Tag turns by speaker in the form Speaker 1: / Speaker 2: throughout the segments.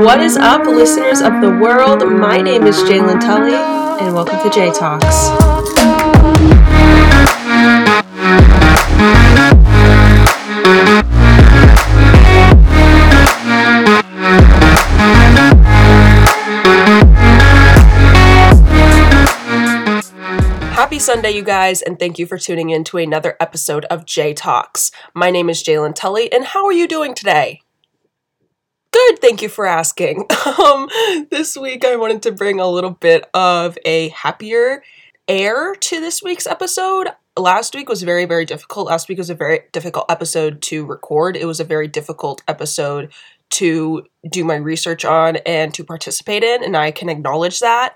Speaker 1: What is up, listeners of the world? My name is Jaylin Tully, and welcome to J Talks. Happy Sunday, you guys, and thank you for tuning in to another episode of J Talks. My name is Jaylin Tully, and how are you doing today? Good, thank you for asking. Um, this week I wanted to bring a little bit of a happier air to this week's episode. Last week was very, very difficult. Last week was a very difficult episode to record. It was a very difficult episode to do my research on and to participate in, and I can acknowledge that.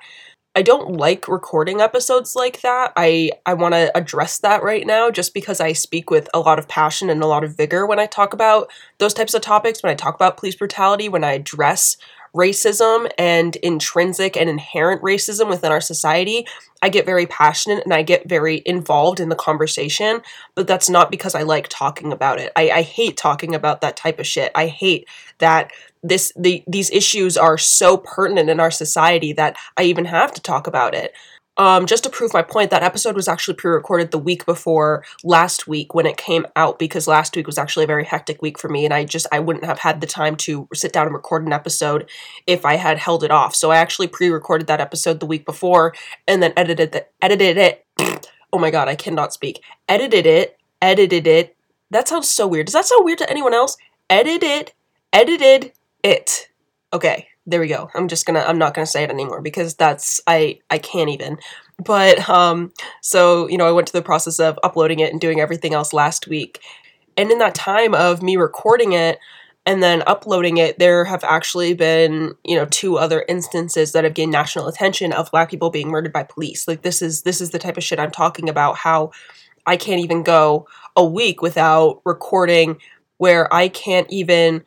Speaker 1: I don't like recording episodes like that. I I want to address that right now just because I speak with a lot of passion and a lot of vigor when I talk about those types of topics, when I talk about police brutality, when I address racism and intrinsic and inherent racism within our society. I get very passionate and I get very involved in the conversation, but that's not because I like talking about it. I, I hate talking about that type of shit. I hate that this the these issues are so pertinent in our society that I even have to talk about it. Um, just to prove my point, that episode was actually pre-recorded the week before last week when it came out because last week was actually a very hectic week for me, and I just I wouldn't have had the time to sit down and record an episode if I had held it off. So I actually pre-recorded that episode the week before and then edited the edited it. oh my god, I cannot speak. Edited it, edited it. That sounds so weird. Does that sound weird to anyone else? Edited, edited it. Okay, there we go. I'm just gonna I'm not gonna say it anymore because that's I I can't even. But um so you know I went to the process of uploading it and doing everything else last week. And in that time of me recording it and then uploading it, there have actually been, you know, two other instances that have gained national attention of black people being murdered by police. Like this is this is the type of shit I'm talking about how I can't even go a week without recording where I can't even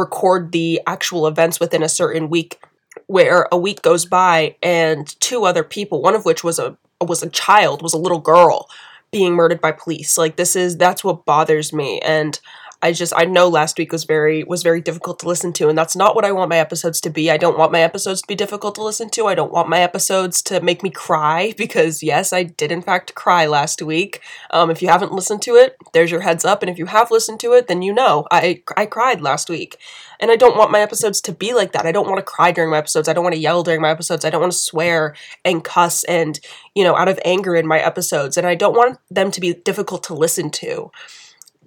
Speaker 1: record the actual events within a certain week where a week goes by and two other people one of which was a was a child was a little girl being murdered by police. Like this is that's what bothers me. And I just I know last week was very was very difficult to listen to and that's not what I want my episodes to be. I don't want my episodes to be difficult to listen to. I don't want my episodes to make me cry because yes, I did in fact cry last week. Um, if you haven't listened to it, there's your heads up and if you have listened to it, then you know. I I cried last week. And I don't want my episodes to be like that. I don't want to cry during my episodes. I don't want to yell during my episodes. I don't want to swear and cuss and, you know, out of anger in my episodes. And I don't want them to be difficult to listen to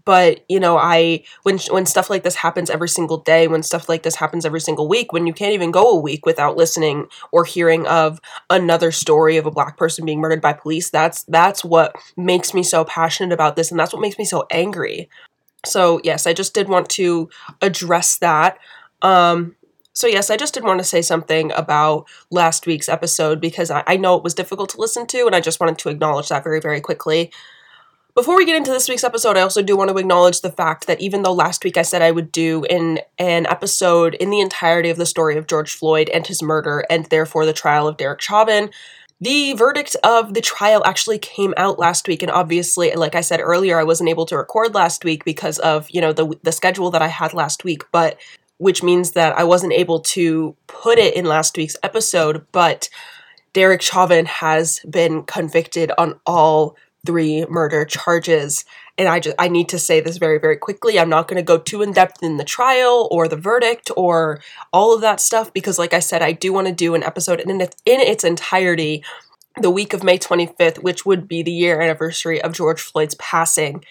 Speaker 1: but you know i when when stuff like this happens every single day when stuff like this happens every single week when you can't even go a week without listening or hearing of another story of a black person being murdered by police that's that's what makes me so passionate about this and that's what makes me so angry so yes i just did want to address that um so yes, I just did want to say something about last week's episode because I, I know it was difficult to listen to, and I just wanted to acknowledge that very, very quickly. Before we get into this week's episode, I also do want to acknowledge the fact that even though last week I said I would do in an episode in the entirety of the story of George Floyd and his murder, and therefore the trial of Derek Chauvin, the verdict of the trial actually came out last week, and obviously, like I said earlier, I wasn't able to record last week because of you know the the schedule that I had last week, but which means that I wasn't able to put it in last week's episode. But Derek Chauvin has been convicted on all three murder charges. And I just I need to say this very very quickly. I'm not going to go too in depth in the trial or the verdict or all of that stuff because like I said I do want to do an episode in its, in its entirety the week of May 25th, which would be the year anniversary of George Floyd's passing.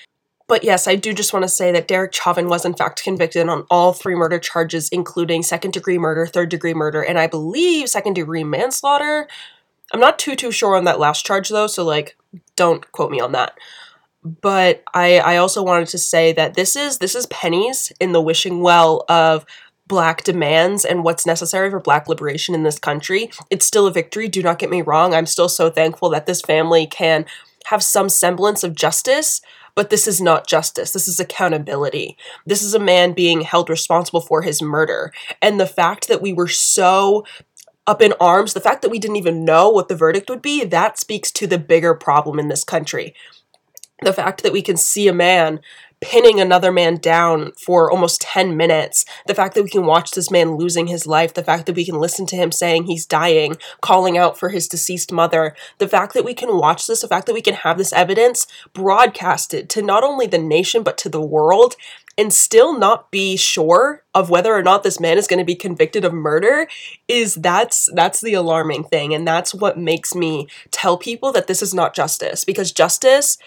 Speaker 1: But yes, I do just want to say that Derek Chauvin was in fact convicted on all three murder charges, including second degree murder, third degree murder, and I believe second degree manslaughter. I'm not too too sure on that last charge though, so like don't quote me on that. But I I also wanted to say that this is this is pennies in the wishing well of black demands and what's necessary for black liberation in this country. It's still a victory, do not get me wrong. I'm still so thankful that this family can have some semblance of justice, but this is not justice. This is accountability. This is a man being held responsible for his murder. And the fact that we were so up in arms. The fact that we didn't even know what the verdict would be, that speaks to the bigger problem in this country. The fact that we can see a man pinning another man down for almost 10 minutes, the fact that we can watch this man losing his life, the fact that we can listen to him saying he's dying, calling out for his deceased mother, the fact that we can watch this, the fact that we can have this evidence broadcasted to not only the nation but to the world and still not be sure of whether or not this man is going to be convicted of murder is that's that's the alarming thing and that's what makes me tell people that this is not justice because justice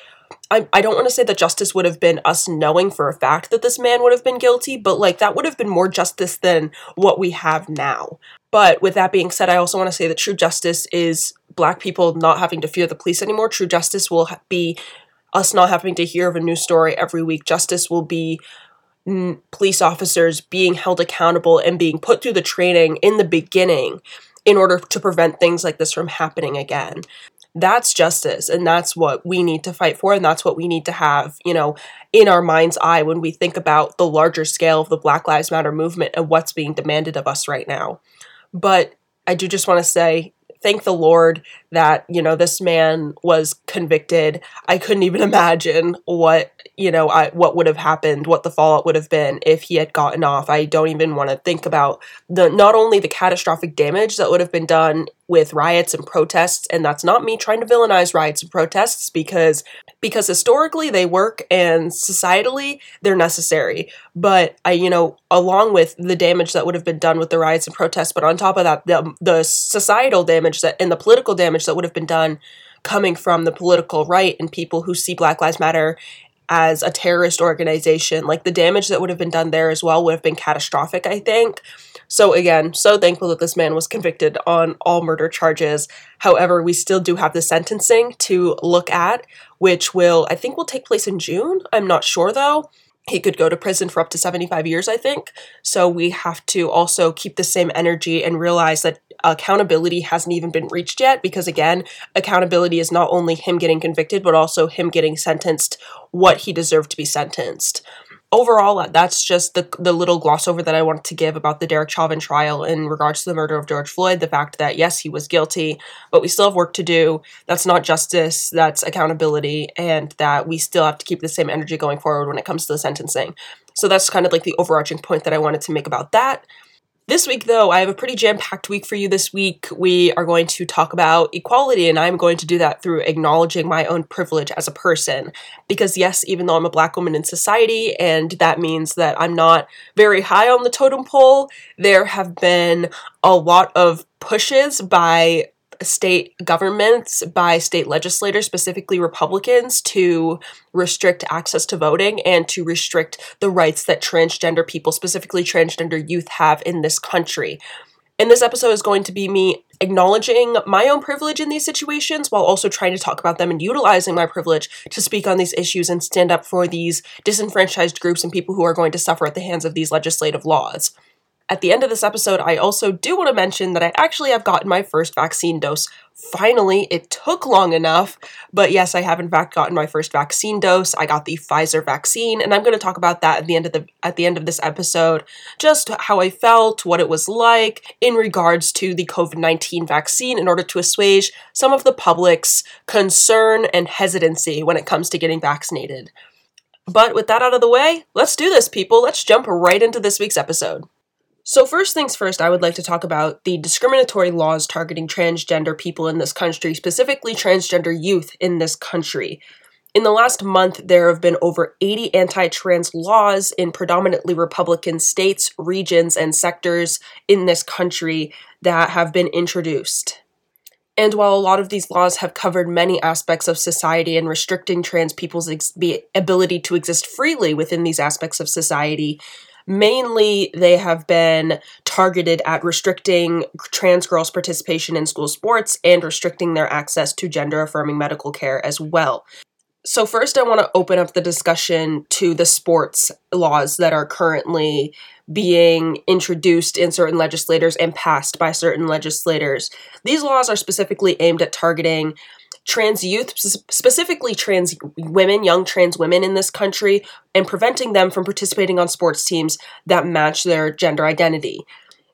Speaker 1: I, I don't want to say that justice would have been us knowing for a fact that this man would have been guilty, but like that would have been more justice than what we have now. But with that being said, I also want to say that true justice is black people not having to fear the police anymore. True justice will be us not having to hear of a new story every week. Justice will be n- police officers being held accountable and being put through the training in the beginning in order to prevent things like this from happening again. That's justice, and that's what we need to fight for, and that's what we need to have, you know, in our mind's eye when we think about the larger scale of the Black Lives Matter movement and what's being demanded of us right now. But I do just want to say thank the Lord that, you know, this man was convicted. I couldn't even imagine what, you know, I, what would have happened, what the fallout would have been if he had gotten off. I don't even want to think about the not only the catastrophic damage that would have been done with riots and protests and that's not me trying to villainize riots and protests because because historically they work and societally they're necessary but i you know along with the damage that would have been done with the riots and protests but on top of that the, the societal damage that and the political damage that would have been done coming from the political right and people who see black lives matter as a terrorist organization like the damage that would have been done there as well would have been catastrophic i think so again, so thankful that this man was convicted on all murder charges. However, we still do have the sentencing to look at, which will I think will take place in June. I'm not sure though. He could go to prison for up to 75 years, I think. So we have to also keep the same energy and realize that accountability hasn't even been reached yet because again, accountability is not only him getting convicted but also him getting sentenced what he deserved to be sentenced overall, uh, that's just the the little gloss over that I wanted to give about the Derek Chauvin trial in regards to the murder of George Floyd. The fact that yes, he was guilty, but we still have work to do. That's not justice. That's accountability, and that we still have to keep the same energy going forward when it comes to the sentencing. So that's kind of like the overarching point that I wanted to make about that. This week, though, I have a pretty jam packed week for you this week. We are going to talk about equality, and I'm going to do that through acknowledging my own privilege as a person. Because, yes, even though I'm a black woman in society, and that means that I'm not very high on the totem pole, there have been a lot of pushes by state governments by state legislators, specifically Republicans, to restrict access to voting and to restrict the rights that transgender people, specifically transgender youth, have in this country. And this episode is going to be me acknowledging my own privilege in these situations while also trying to talk about them and utilizing my privilege to speak on these issues and stand up for these disenfranchised groups and people who are going to suffer at the hands of these legislative laws. At the end of this episode, I also do want to mention that I actually have gotten my first vaccine dose. Finally, it took long enough, but yes, I have in fact gotten my first vaccine dose. I got the Pfizer vaccine, and I'm going to talk about that at the end of the at the end of this episode, just how I felt, what it was like in regards to the COVID-19 vaccine in order to assuage some of the public's concern and hesitancy when it comes to getting vaccinated. But with that out of the way, let's do this, people. Let's jump right into this week's episode. So, first things first, I would like to talk about the discriminatory laws targeting transgender people in this country, specifically transgender youth in this country. In the last month, there have been over 80 anti trans laws in predominantly Republican states, regions, and sectors in this country that have been introduced. And while a lot of these laws have covered many aspects of society and restricting trans people's ex- ability to exist freely within these aspects of society, Mainly, they have been targeted at restricting trans girls' participation in school sports and restricting their access to gender affirming medical care as well. So, first, I want to open up the discussion to the sports laws that are currently being introduced in certain legislators and passed by certain legislators. These laws are specifically aimed at targeting trans youth, specifically trans women, young trans women in this country, and preventing them from participating on sports teams that match their gender identity.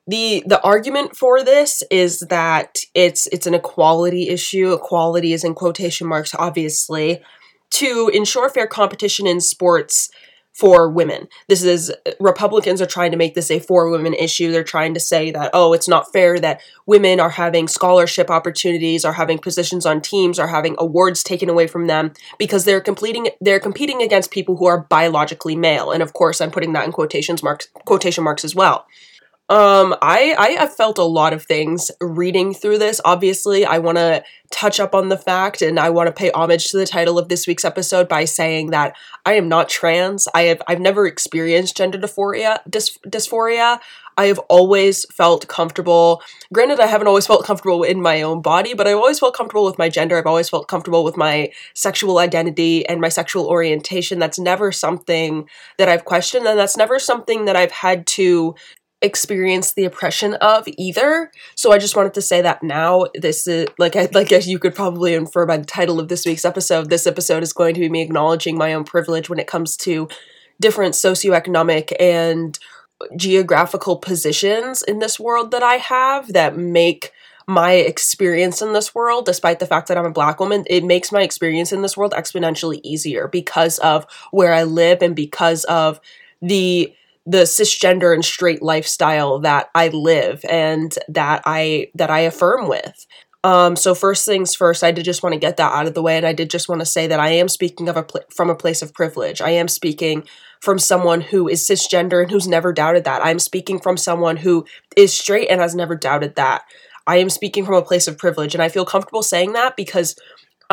Speaker 1: The the argument for this is that it's it's an equality issue. Equality is in quotation marks, obviously. To ensure fair competition in sports, for women. This is Republicans are trying to make this a for women issue. They're trying to say that oh, it's not fair that women are having scholarship opportunities, are having positions on teams, are having awards taken away from them because they're completing they're competing against people who are biologically male. And of course, I'm putting that in quotations marks quotation marks as well. Um, I I have felt a lot of things reading through this. Obviously, I want to touch up on the fact and I want to pay homage to the title of this week's episode by saying that I am not trans. I have I've never experienced gender dysphoria dys, dysphoria. I have always felt comfortable. Granted, I haven't always felt comfortable in my own body, but I've always felt comfortable with my gender. I've always felt comfortable with my sexual identity and my sexual orientation. That's never something that I've questioned, and that's never something that I've had to experienced the oppression of either. So I just wanted to say that now this is like I like as you could probably infer by the title of this week's episode, this episode is going to be me acknowledging my own privilege when it comes to different socioeconomic and geographical positions in this world that I have that make my experience in this world, despite the fact that I'm a black woman, it makes my experience in this world exponentially easier because of where I live and because of the the cisgender and straight lifestyle that I live and that I that I affirm with. Um, so first things first, I did just want to get that out of the way, and I did just want to say that I am speaking of a pl- from a place of privilege. I am speaking from someone who is cisgender and who's never doubted that. I'm speaking from someone who is straight and has never doubted that. I am speaking from a place of privilege, and I feel comfortable saying that because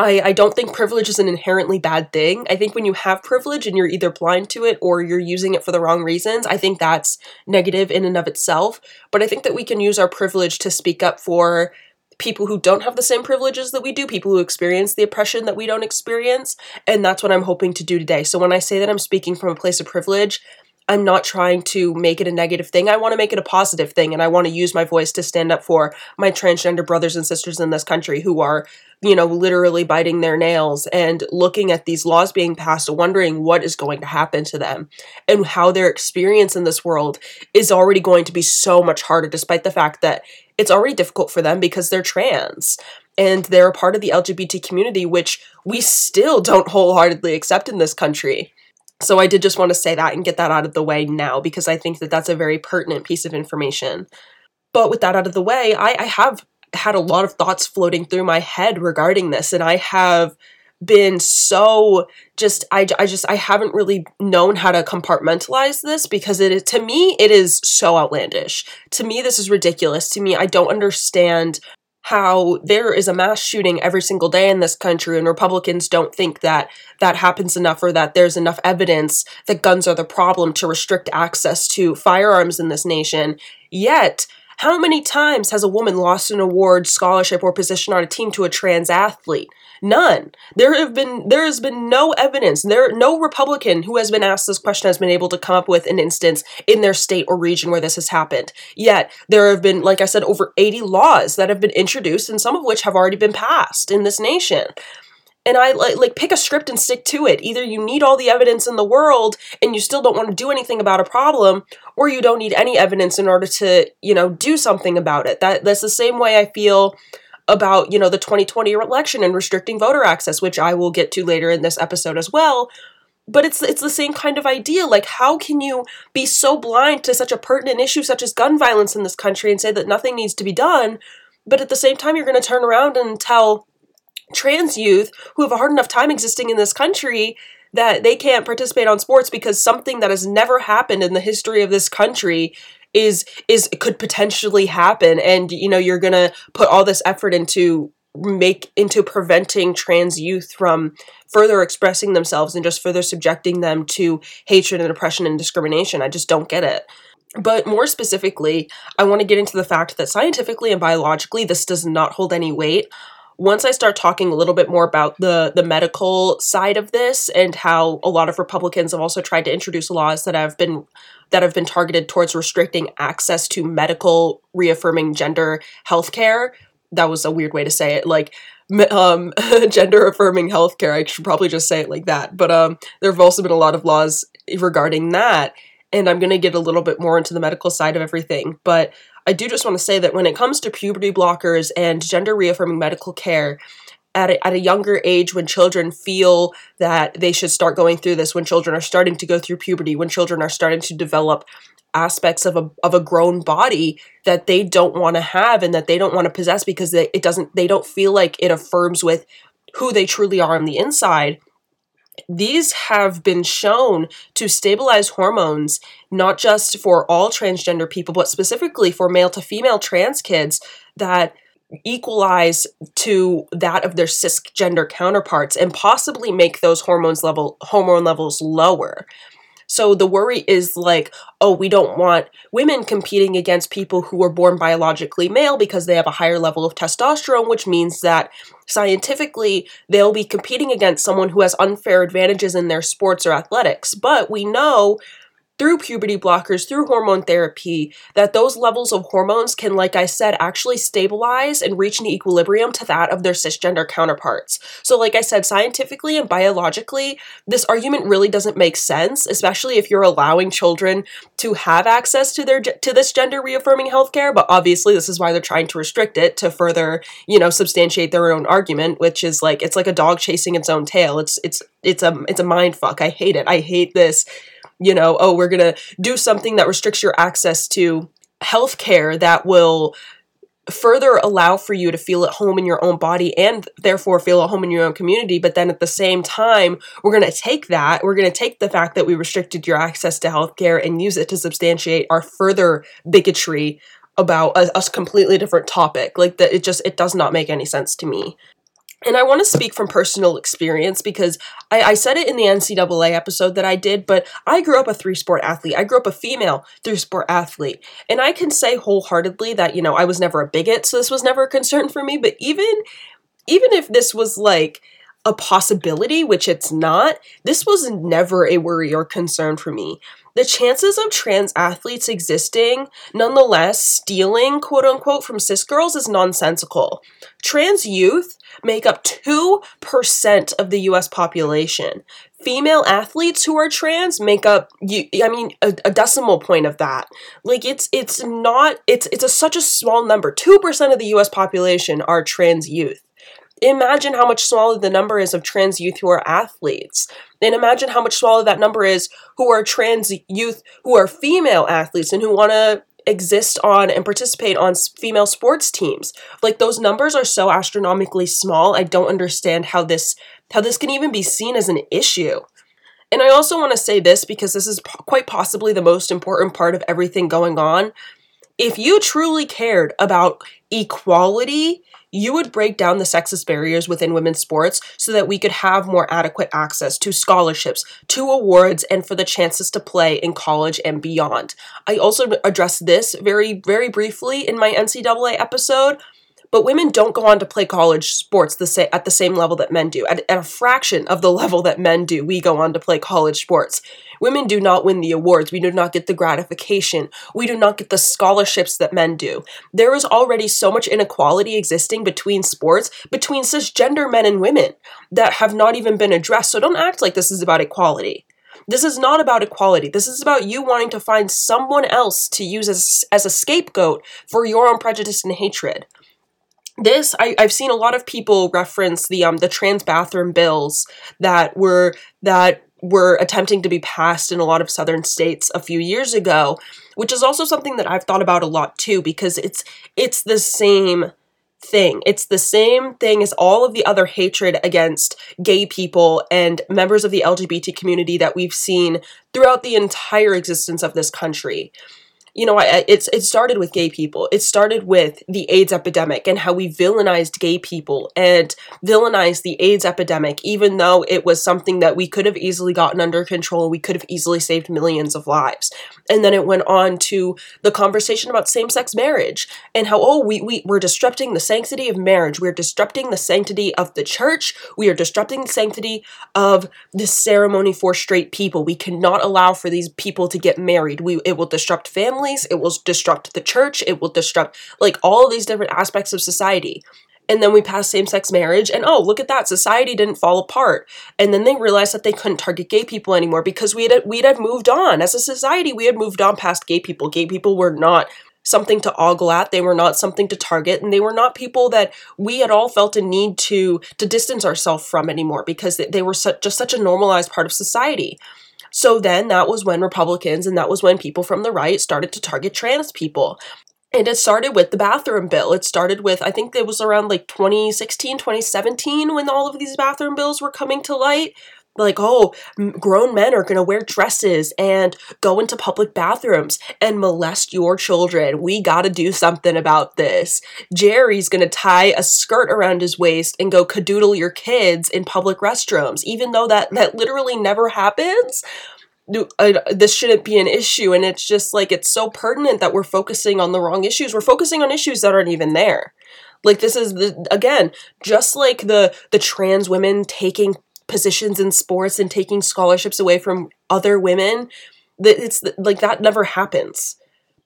Speaker 1: I, I don't think privilege is an inherently bad thing. I think when you have privilege and you're either blind to it or you're using it for the wrong reasons, I think that's negative in and of itself. But I think that we can use our privilege to speak up for people who don't have the same privileges that we do, people who experience the oppression that we don't experience. And that's what I'm hoping to do today. So when I say that I'm speaking from a place of privilege, I'm not trying to make it a negative thing. I want to make it a positive thing. And I want to use my voice to stand up for my transgender brothers and sisters in this country who are, you know, literally biting their nails and looking at these laws being passed, wondering what is going to happen to them and how their experience in this world is already going to be so much harder, despite the fact that it's already difficult for them because they're trans and they're a part of the LGBT community, which we still don't wholeheartedly accept in this country. So I did just want to say that and get that out of the way now because I think that that's a very pertinent piece of information. But with that out of the way, I, I have had a lot of thoughts floating through my head regarding this, and I have been so just I, I just I haven't really known how to compartmentalize this because it to me it is so outlandish. To me this is ridiculous. To me I don't understand how there is a mass shooting every single day in this country and Republicans don't think that that happens enough or that there's enough evidence that guns are the problem to restrict access to firearms in this nation. Yet, how many times has a woman lost an award, scholarship, or position on a team to a trans athlete? None. There have been there has been no evidence. There no Republican who has been asked this question has been able to come up with an instance in their state or region where this has happened. Yet there have been, like I said, over 80 laws that have been introduced and some of which have already been passed in this nation and I like, like pick a script and stick to it. Either you need all the evidence in the world and you still don't want to do anything about a problem, or you don't need any evidence in order to, you know, do something about it. That that's the same way I feel about, you know, the 2020 election and restricting voter access, which I will get to later in this episode as well. But it's it's the same kind of idea. Like, how can you be so blind to such a pertinent issue such as gun violence in this country and say that nothing needs to be done, but at the same time you're going to turn around and tell trans youth who have a hard enough time existing in this country that they can't participate on sports because something that has never happened in the history of this country is is could potentially happen and you know you're going to put all this effort into make into preventing trans youth from further expressing themselves and just further subjecting them to hatred and oppression and discrimination. I just don't get it. But more specifically, I want to get into the fact that scientifically and biologically, this does not hold any weight once I start talking a little bit more about the the medical side of this and how a lot of Republicans have also tried to introduce laws that have been that have been targeted towards restricting access to medical reaffirming gender health care. That was a weird way to say it. Like um, gender affirming healthcare. I should probably just say it like that. But um, there have also been a lot of laws regarding that. And I'm going to get a little bit more into the medical side of everything. But I do just want to say that when it comes to puberty blockers and gender reaffirming medical care, at a, at a younger age when children feel that they should start going through this when children are starting to go through puberty when children are starting to develop aspects of a of a grown body that they don't want to have and that they don't want to possess because they, it doesn't they don't feel like it affirms with who they truly are on the inside these have been shown to stabilize hormones not just for all transgender people but specifically for male to female trans kids that equalize to that of their cisgender counterparts and possibly make those hormones level hormone levels lower so the worry is like, oh, we don't want women competing against people who were born biologically male because they have a higher level of testosterone, which means that scientifically they'll be competing against someone who has unfair advantages in their sports or athletics. But we know through puberty blockers, through hormone therapy, that those levels of hormones can, like I said, actually stabilize and reach an equilibrium to that of their cisgender counterparts. So, like I said, scientifically and biologically, this argument really doesn't make sense, especially if you're allowing children to have access to their to this gender reaffirming healthcare. But obviously, this is why they're trying to restrict it to further, you know, substantiate their own argument, which is like it's like a dog chasing its own tail. It's it's it's a it's a mind fuck. I hate it. I hate this you know, oh, we're going to do something that restricts your access to healthcare that will further allow for you to feel at home in your own body and therefore feel at home in your own community. But then at the same time, we're going to take that, we're going to take the fact that we restricted your access to healthcare and use it to substantiate our further bigotry about a, a completely different topic. Like that, it just, it does not make any sense to me. And I want to speak from personal experience because I, I, said it in the NCAA episode that I did, but I grew up a three sport athlete. I grew up a female three sport athlete. And I can say wholeheartedly that, you know, I was never a bigot, so this was never a concern for me. But even even if this was like a possibility, which it's not, this was never a worry or concern for me. The chances of trans athletes existing, nonetheless, stealing quote unquote from cis girls is nonsensical. Trans youth make up 2% of the US population. Female athletes who are trans make up I mean a, a decimal point of that. Like it's it's not it's it's a, such a small number. 2% of the US population are trans youth imagine how much smaller the number is of trans youth who are athletes. And imagine how much smaller that number is who are trans youth who are female athletes and who want to exist on and participate on female sports teams. Like those numbers are so astronomically small. I don't understand how this how this can even be seen as an issue. And I also want to say this because this is quite possibly the most important part of everything going on. If you truly cared about equality you would break down the sexist barriers within women's sports so that we could have more adequate access to scholarships, to awards, and for the chances to play in college and beyond. I also addressed this very, very briefly in my NCAA episode but women don't go on to play college sports the sa- at the same level that men do. At, at a fraction of the level that men do, we go on to play college sports. Women do not win the awards. We do not get the gratification. We do not get the scholarships that men do. There is already so much inequality existing between sports, between cisgender men and women, that have not even been addressed. So don't act like this is about equality. This is not about equality. This is about you wanting to find someone else to use as, as a scapegoat for your own prejudice and hatred this I, I've seen a lot of people reference the um the trans bathroom bills that were that were attempting to be passed in a lot of southern states a few years ago, which is also something that I've thought about a lot too because it's it's the same thing. It's the same thing as all of the other hatred against gay people and members of the LGBT community that we've seen throughout the entire existence of this country you know, I, it's it started with gay people. It started with the AIDS epidemic and how we villainized gay people and villainized the AIDS epidemic, even though it was something that we could have easily gotten under control. We could have easily saved millions of lives. And then it went on to the conversation about same-sex marriage and how oh we we we're disrupting the sanctity of marriage. We're disrupting the sanctity of the church. We are disrupting the sanctity of the ceremony for straight people. We cannot allow for these people to get married. We it will disrupt families families, it will disrupt the church, it will disrupt like all these different aspects of society. And then we passed same sex marriage, and oh, look at that, society didn't fall apart. And then they realized that they couldn't target gay people anymore because we had we'd have moved on. As a society, we had moved on past gay people. Gay people were not something to ogle at, they were not something to target, and they were not people that we at all felt a need to to distance ourselves from anymore because they were such, just such a normalized part of society. So then that was when Republicans and that was when people from the right started to target trans people. And it started with the bathroom bill. It started with, I think it was around like 2016, 2017 when all of these bathroom bills were coming to light like, oh, grown men are going to wear dresses and go into public bathrooms and molest your children. We got to do something about this. Jerry's going to tie a skirt around his waist and go cadoodle your kids in public restrooms, even though that, that literally never happens. Uh, this shouldn't be an issue. And it's just like, it's so pertinent that we're focusing on the wrong issues. We're focusing on issues that aren't even there like this is the again just like the the trans women taking positions in sports and taking scholarships away from other women that it's like that never happens.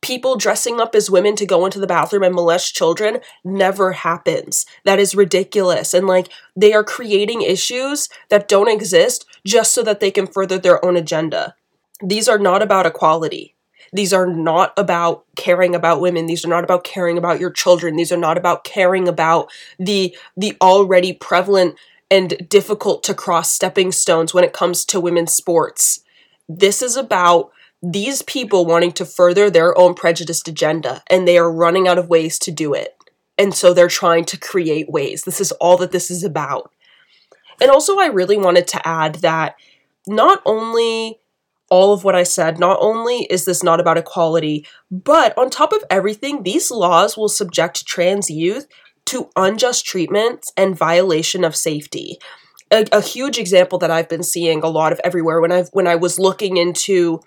Speaker 1: People dressing up as women to go into the bathroom and molest children never happens. That is ridiculous. And like they are creating issues that don't exist just so that they can further their own agenda. These are not about equality. These are not about caring about women. These are not about caring about your children. These are not about caring about the the already prevalent and difficult to cross stepping stones when it comes to women's sports. This is about these people wanting to further their own prejudiced agenda, and they are running out of ways to do it. And so they're trying to create ways. This is all that this is about. And also, I really wanted to add that not only all of what I said, not only is this not about equality, but on top of everything, these laws will subject trans youth to unjust treatment and violation of safety. A, a, huge example that I've been seeing a lot of everywhere when I've when I was looking into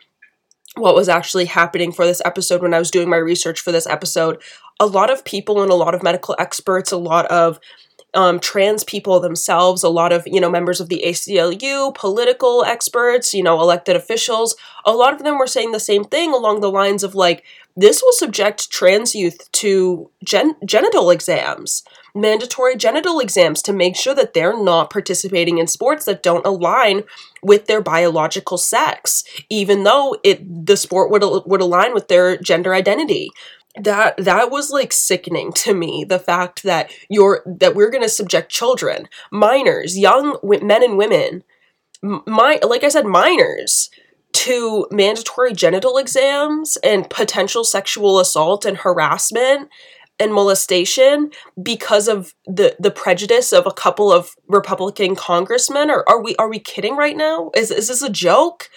Speaker 1: what was actually happening for this episode when I was doing my research for this episode, a lot of people and a lot of medical experts, a lot of um, trans people themselves, a lot of, you know, members of the ACLU, political experts, you know, elected officials, a lot of them were saying the same thing along the lines of like, this will subject trans youth to gen- genital exams, mandatory genital exams to make sure that they're not participating in sports that don't align with their biological sex, even though it the sport would would align with their gender identity. That that was like sickening to me the fact that you're that we're going to subject children minors young men and women my like i said minors to mandatory genital exams and potential sexual assault and harassment and molestation because of the the prejudice of a couple of republican congressmen or are we are we kidding right now is is this a joke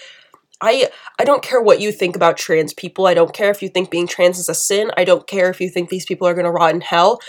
Speaker 1: I I don't care what you think about trans people. I don't care if you think being trans is a sin. I don't care if you think these people are going to rot in hell.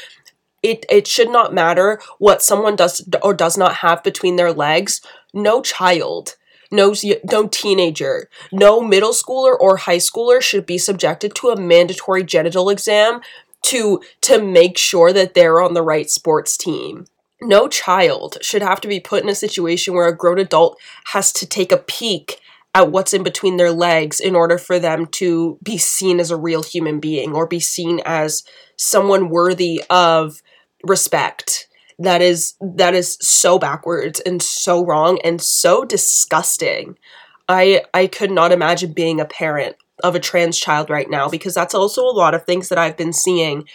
Speaker 1: It it should not matter what someone does or does not have between their legs. No child, no no teenager, no middle schooler or high schooler should be subjected to a mandatory genital exam to to make sure that they're on the right sports team. No child should have to be put in a situation where a grown adult has to take a peek at what's in between their legs in order for them to be seen as a real human being or be seen as someone worthy of respect that is that is so backwards and so wrong and so disgusting. I i could not imagine being a parent of a trans child right now because that's also a lot of things that i've been seeing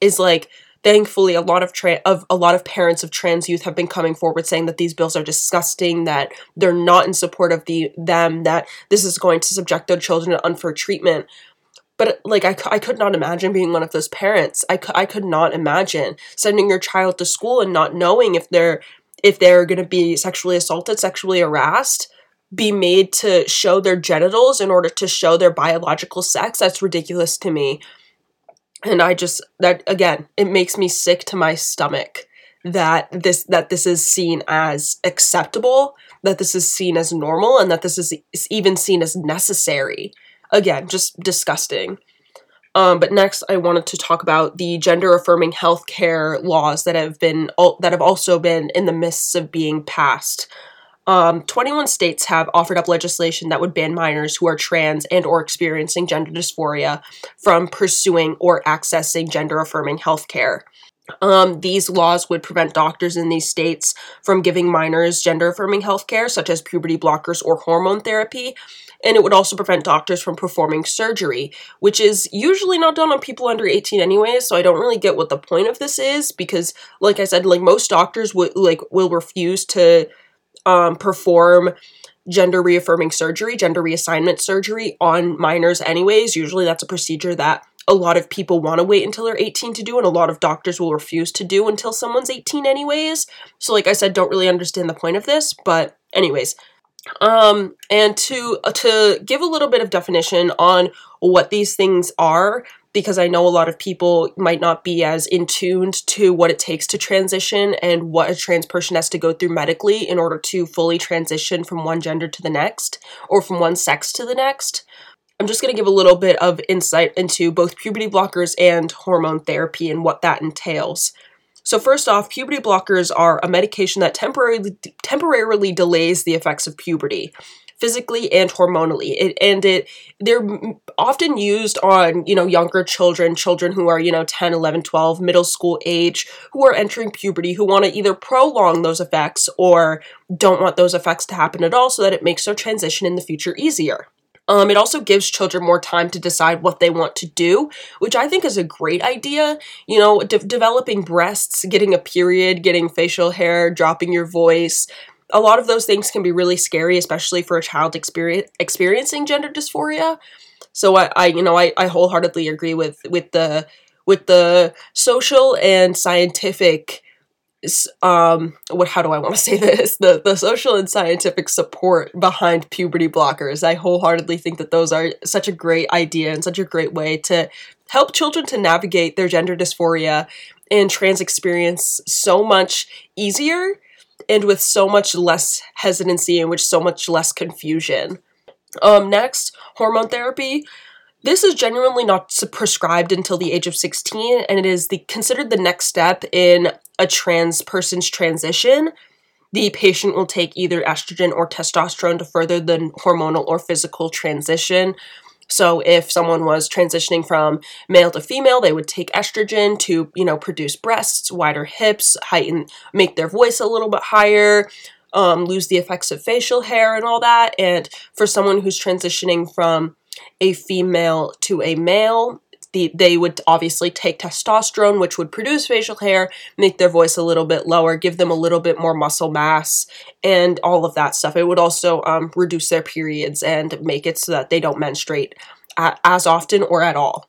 Speaker 1: is like thankfully a lot of tra- of a lot of parents of trans youth have been coming forward saying that these bills are disgusting that they're not in support of the them that this is going to subject their children to unfair treatment but like I, I could not imagine being one of those parents. I, I could not imagine sending your child to school and not knowing if they're if they're going to be sexually assaulted sexually harassed be made to show their genitals in order to show their biological sex. That's ridiculous to me. And i just that again it makes me sick to my stomach that this that this is seen as acceptable that this is seen as normal and that this is, is even seen as necessary again just disgusting um, but next i wanted to talk about the gender affirming healthcare laws that have been that have also been in the midst of being passed um, 21 states have offered up legislation that would ban minors who are trans and or experiencing gender dysphoria from pursuing or accessing gender affirming healthcare. Um, these laws would prevent doctors in these states from giving minors gender affirming healthcare, such as puberty blockers or hormone therapy. And it would also prevent doctors from performing surgery, which is usually not done on people under 18 anyways. So I don't really get what the point of this is because, like I said, like most doctors would like will refuse to um, perform gender reaffirming surgery, gender reassignment surgery on minors anyways. Usually that's a procedure that a lot of people want to wait until they're 18 to do and a lot of doctors will refuse to do until someone's 18 anyways. So like I said don't really understand the point of this, but anyways, um and to uh, to give a little bit of definition on what these things are because I know a lot of people might not be as in tuned to what it takes to transition and what a trans person has to go through medically in order to fully transition from one gender to the next or from one sex to the next. I'm just going to give a little bit of insight into both puberty blockers and hormone therapy and what that entails. So first off, puberty blockers are a medication that temporarily temporarily delays the effects of puberty physically and hormonally. It, and it they're often used on, you know, younger children, children who are, you know, 10, 11, 12, middle school age, who are entering puberty, who want to either prolong those effects or don't want those effects to happen at all so that it makes their transition in the future easier. Um, it also gives children more time to decide what they want to do, which I think is a great idea. You know, de- developing breasts, getting a period, getting facial hair, dropping your voice, a lot of those things can be really scary, especially for a child experiencing gender dysphoria. So I, I you know, I, I wholeheartedly agree with with the with the social and scientific um what how do I want to say this the the social and scientific support behind puberty blockers I wholeheartedly think that those are such a great idea and such a great way to help children to navigate their gender dysphoria and trans experience so much easier and with so much less hesitancy and with so much less confusion. Um, next, hormone therapy. This is genuinely not prescribed until the age of 16, and it is the, considered the next step in a trans person's transition. The patient will take either estrogen or testosterone to further the hormonal or physical transition. So if someone was transitioning from male to female, they would take estrogen to, you know, produce breasts, wider hips, heighten, make their voice a little bit higher, um, lose the effects of facial hair and all that. And for someone who's transitioning from a female to a male, the, they would obviously take testosterone, which would produce facial hair, make their voice a little bit lower, give them a little bit more muscle mass, and all of that stuff. It would also um, reduce their periods and make it so that they don't menstruate as often or at all.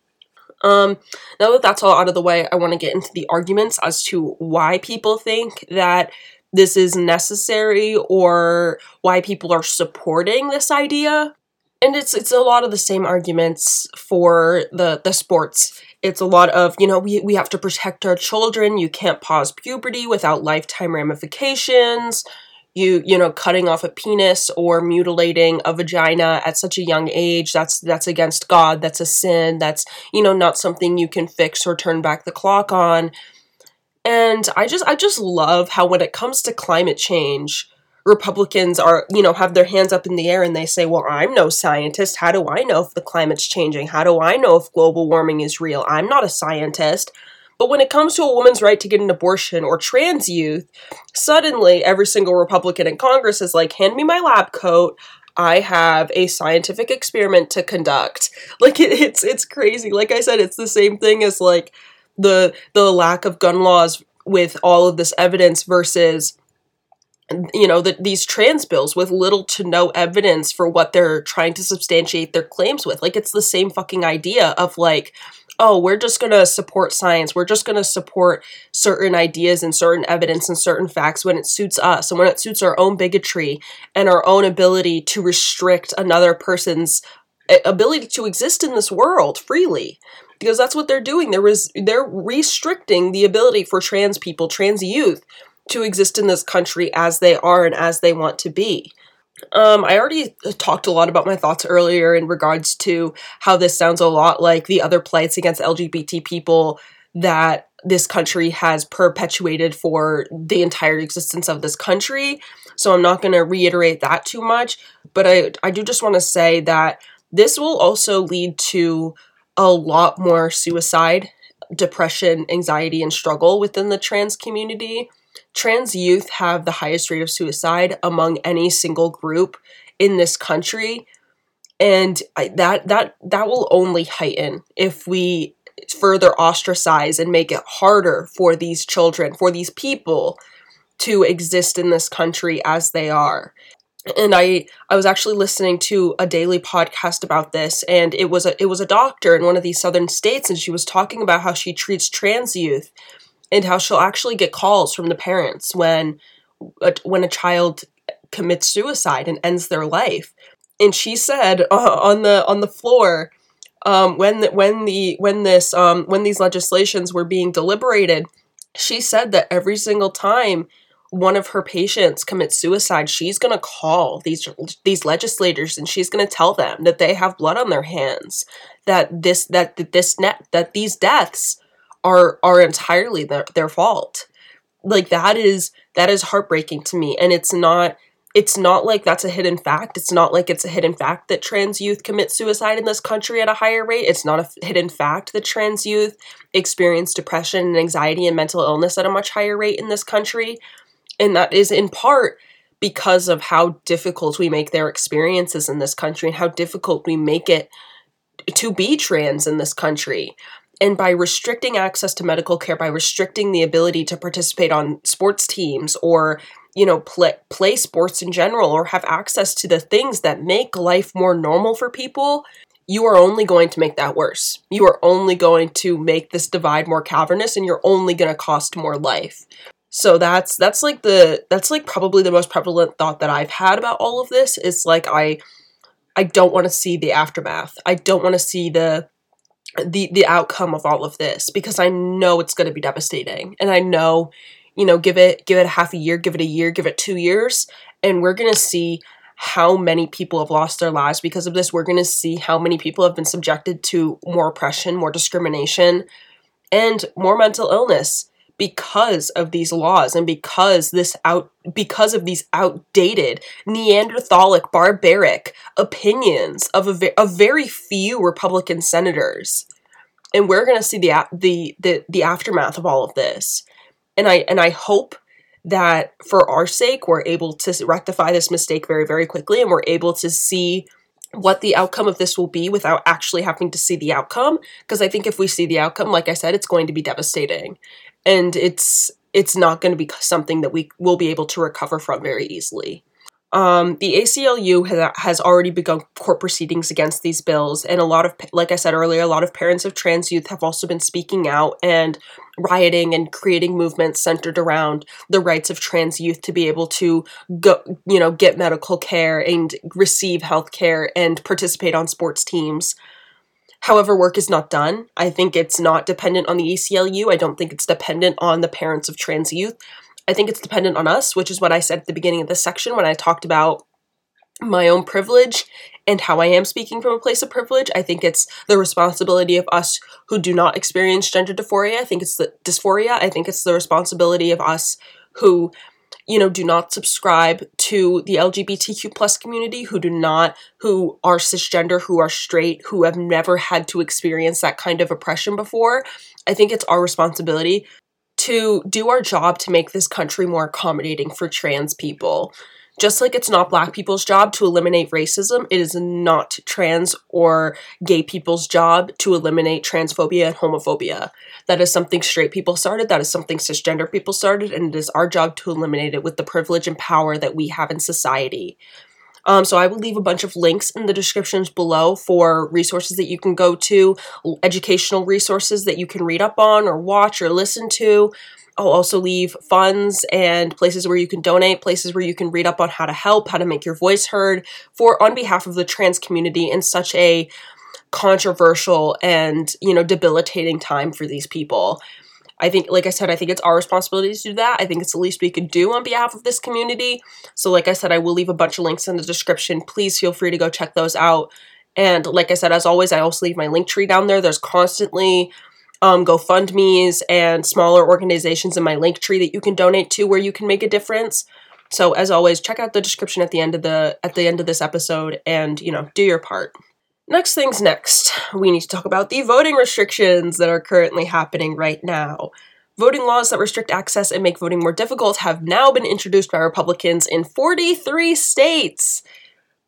Speaker 1: Um, now that that's all out of the way, I want to get into the arguments as to why people think that this is necessary or why people are supporting this idea and it's it's a lot of the same arguments for the the sports. It's a lot of you know we, we have to protect our children. You can't pause puberty without lifetime ramifications. You you know cutting off a penis or mutilating a vagina at such a young age that's that's against god that's a sin that's you know not something you can fix or turn back the clock on. And i just i just love how when it comes to climate change Republicans are, you know, have their hands up in the air and they say, well, I'm no scientist. How do I know if the climate's changing? How do I know if global warming is real? I'm not a scientist. But when it comes to a woman's right to get an abortion or trans youth, suddenly every single Republican in Congress is like, hand me my lab coat. I have a scientific experiment to conduct. Like it, it's it's crazy. Like I said, it's the same thing as like the the lack of gun laws with all of this evidence versus you know that these trans bills with little to no evidence for what they're trying to substantiate their claims with. Like it's the same fucking idea of like oh we're just going to support science. We're just going to support certain ideas and certain evidence and certain facts when it suits us and when it suits our own bigotry and our own ability to restrict another person's eh, ability to exist in this world freely. Because that's what they're doing. There was they're restricting the ability for trans people trans youth to exist in this country as they are and as they want to be. Um, I already talked a lot about my thoughts earlier in regards to how this sounds a lot like the other plights against LGBT people that this country has perpetuated for the entire existence of this country. So I'm not going to reiterate that too much, but I I do just want to say that this will also lead to a lot more suicide depression, anxiety, and struggle within the trans community. Trans youth have the highest rate of suicide among any single group in this country, and I, that that that will only heighten if we further ostracize and make it harder for these children, for these people to exist in this country as they are. And I I was actually listening to a daily podcast about this and it was a it was a doctor in one of these southern states and she was talking about how she treats trans youth and how she'll actually get calls from the parents when a, when a child commits suicide and ends their life. And she said uh, on the on the floor um, when the, when the when this um, when these legislations were being deliberated she said that every single time one of her patients commits suicide, she's going to call these these legislators and she's going to tell them that they have blood on their hands, that this that this net that these deaths are are entirely their, their fault. Like that is that is heartbreaking to me and it's not it's not like that's a hidden fact. It's not like it's a hidden fact that trans youth commit suicide in this country at a higher rate. It's not a hidden fact that trans youth experience depression and anxiety and mental illness at a much higher rate in this country and that is in part because of how difficult we make their experiences in this country and how difficult we make it to be trans in this country. And by restricting access to medical care, by restricting the ability to participate on sports teams or, you know, play, play sports in general or have access to the things that make life more normal for people, you are only going to make that worse. You are only going to make this divide more cavernous and you're only going to cost more life. So that's that's like the that's like probably the most prevalent thought that I've had about all of this is like I I don't want to see the aftermath. I don't want to see the the the outcome of all of this because I know it's going to be devastating. And I know, you know, give it give it a half a year, give it a year, give it 2 years and we're going to see how many people have lost their lives because of this. We're going to see how many people have been subjected to more oppression, more discrimination, and more mental illness because of these laws and because this out because of these outdated neanderthalic barbaric opinions of a, ve- of very few republican senators. And we're going to see the, the the the aftermath of all of this. And i and i hope that for our sake we're able to rectify this mistake very very quickly and we're able to see what the outcome of this will be without actually having to see the outcome. Because i think if we see the outcome like i said it's going to be devastating and it's it's not going to be something that we will be able to recover from very easily. Um, the ACLU has, has already begun court proceedings against these bills, and a lot of, like I said earlier, a lot of parents of trans youth have also been speaking out and rioting and creating movements centered around the rights of trans youth to be able to go, you know, get medical care and receive health care and participate on sports teams. However, work is not done. I think it's not dependent on the ACLU. I don't think it's dependent on the parents of trans youth. I think it's dependent on us, which is what I said at the beginning of this section when I talked about my own privilege and how I am speaking from a place of privilege. I think it's the responsibility of us who do not experience gender dysphoria. I think it's the dysphoria. I think it's the responsibility of us who you know do not subscribe to the lgbtq plus community who do not who are cisgender who are straight who have never had to experience that kind of oppression before. I think it's our responsibility to do our job to make this country more accommodating for trans people just like it's not black people's job to eliminate racism, it is not trans or gay people's job to eliminate transphobia and homophobia. That is something straight people started, that is something cisgender people started, and it is our job to eliminate it with the privilege and power that we have in society. Um, so I will leave a bunch of links in the descriptions below for resources that you can go to, educational resources that you can read up on or watch or listen to. I'll also leave funds and places where you can donate, places where you can read up on how to help, how to make your voice heard for on behalf of the trans community in such a controversial and, you know, debilitating time for these people. I think, like I said, I think it's our responsibility to do that. I think it's the least we could do on behalf of this community. So, like I said, I will leave a bunch of links in the description. Please feel free to go check those out. And like I said, as always, I also leave my Linktree down there. There's constantly um, GoFundMe's and smaller organizations in my Linktree that you can donate to where you can make a difference. So as always, check out the description at the end of the at the end of this episode and you know do your part. Next things next, we need to talk about the voting restrictions that are currently happening right now. Voting laws that restrict access and make voting more difficult have now been introduced by Republicans in 43 states.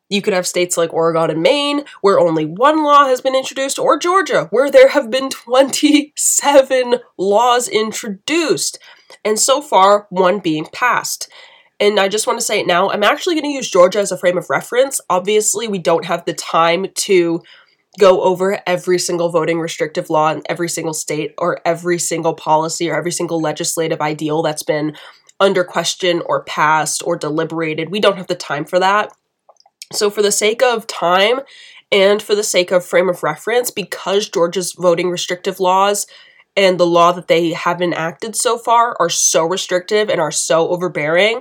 Speaker 1: You could have states like Oregon and Maine, where only one law has been introduced, or Georgia, where there have been 27 laws introduced, and so far, one being passed. And I just want to say it now, I'm actually going to use Georgia as a frame of reference. Obviously, we don't have the time to go over every single voting restrictive law in every single state or every single policy or every single legislative ideal that's been under question or passed or deliberated. We don't have the time for that. So, for the sake of time and for the sake of frame of reference, because Georgia's voting restrictive laws and the law that they have enacted so far are so restrictive and are so overbearing,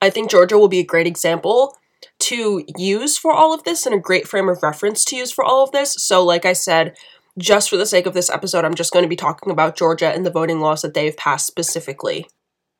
Speaker 1: I think Georgia will be a great example to use for all of this and a great frame of reference to use for all of this. So, like I said, just for the sake of this episode, I'm just going to be talking about Georgia and the voting laws that they've passed specifically.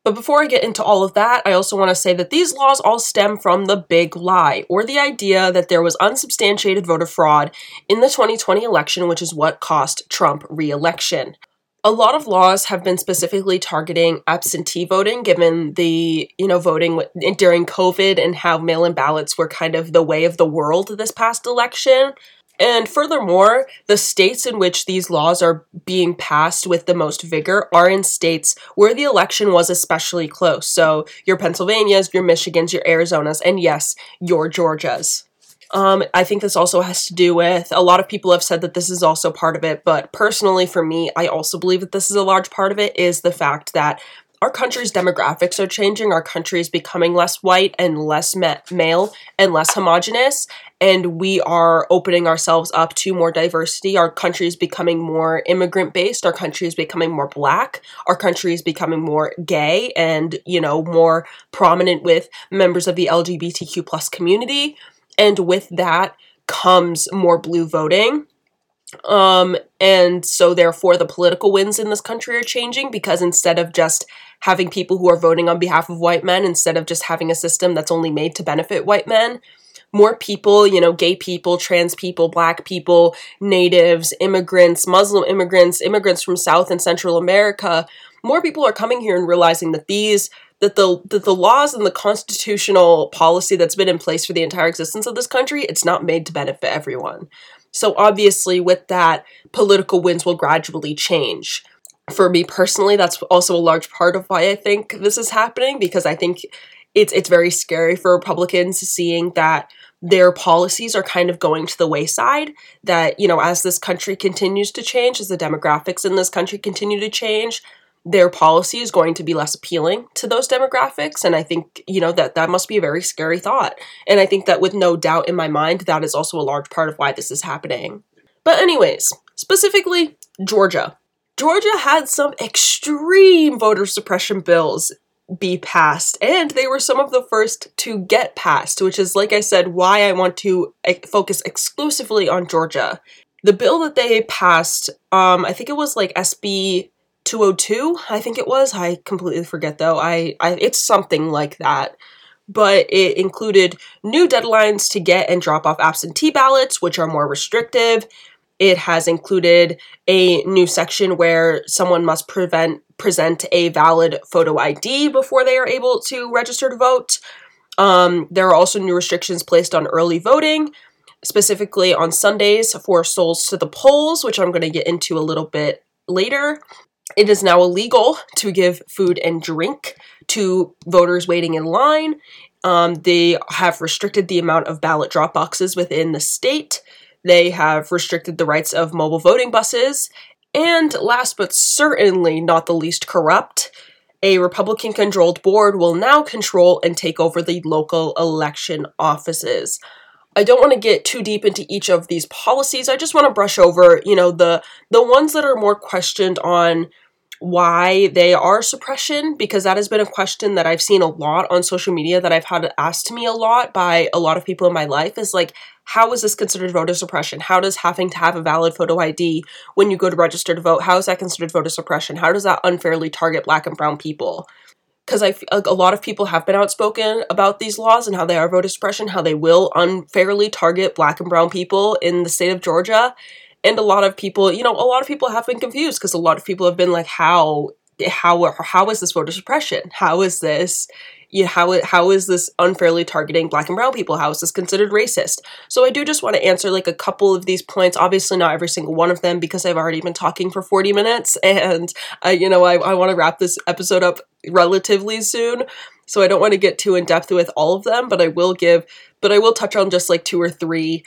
Speaker 1: But before I get into all of that, I also want to say that these laws all stem from the big lie, or the idea that there was unsubstantiated voter fraud in the 2020 election, which is what cost Trump re election. A lot of laws have been specifically targeting absentee voting, given the, you know, voting during COVID and how mail in ballots were kind of the way of the world this past election. And furthermore, the states in which these laws are being passed with the most vigor are in states where the election was especially close. So, your Pennsylvanias, your Michigans, your Arizonas, and yes, your Georgias. Um, I think this also has to do with a lot of people have said that this is also part of it, but personally for me, I also believe that this is a large part of it is the fact that our country's demographics are changing. Our country is becoming less white and less ma- male and less homogenous. And we are opening ourselves up to more diversity. Our country is becoming more immigrant based. Our country is becoming more black. Our country is becoming more gay and, you know, more prominent with members of the LGBTQ plus community. And with that comes more blue voting um, and so therefore the political winds in this country are changing because instead of just having people who are voting on behalf of white men, instead of just having a system that's only made to benefit white men, more people, you know, gay people, trans people, black people, natives, immigrants, Muslim immigrants, immigrants from South and Central America, more people are coming here and realizing that these that the that the laws and the constitutional policy that's been in place for the entire existence of this country, it's not made to benefit everyone. So obviously, with that, political winds will gradually change. For me personally, that's also a large part of why I think this is happening because I think it's it's very scary for Republicans seeing that their policies are kind of going to the wayside that you know as this country continues to change as the demographics in this country continue to change their policy is going to be less appealing to those demographics and i think you know that that must be a very scary thought. And i think that with no doubt in my mind that is also a large part of why this is happening. But anyways specifically georgia georgia had some extreme voter suppression bills be passed and they were some of the first to get passed which is like i said why i want to focus exclusively on georgia. The bill that they passed um i think it was like sb 202 i think it was. I completely forget though. I, I it's something like that. But it included new deadlines to get and drop off absentee ballots which are more restrictive it has included a new section where someone must prevent present a valid photo id before they are able to register to vote um, there are also new restrictions placed on early voting specifically on sundays for souls to the polls which i'm going to get into a little bit later it is now illegal to give food and drink to voters waiting in line. Um, they have restricted the amount of ballot drop boxes within the state. They have restricted the rights of mobile voting buses. And last but certainly not the least corrupt, a Republican controlled board will now control and take over the local election offices. I don't want to get too deep into each of these policies. I just want to brush over, you know, the the ones that are more questioned on why they are suppression because that has been a question that I've seen a lot on social media that I've had asked to me a lot by a lot of people in my life is like how is this considered voter suppression? How does having to have a valid photo ID when you go to register to vote how is that considered voter suppression? How does that unfairly target black and brown people? because I a lot of people have been outspoken about these laws and how they are voter suppression, how they will unfairly target black and brown people in the state of Georgia. And a lot of people, you know, a lot of people have been confused because a lot of people have been like, how how how is this voter suppression? How is this you know, how how is this unfairly targeting black and brown people? How is this considered racist? So I do just want to answer like a couple of these points. Obviously, not every single one of them because I've already been talking for forty minutes, and uh, you know I I want to wrap this episode up relatively soon. So I don't want to get too in depth with all of them, but I will give, but I will touch on just like two or three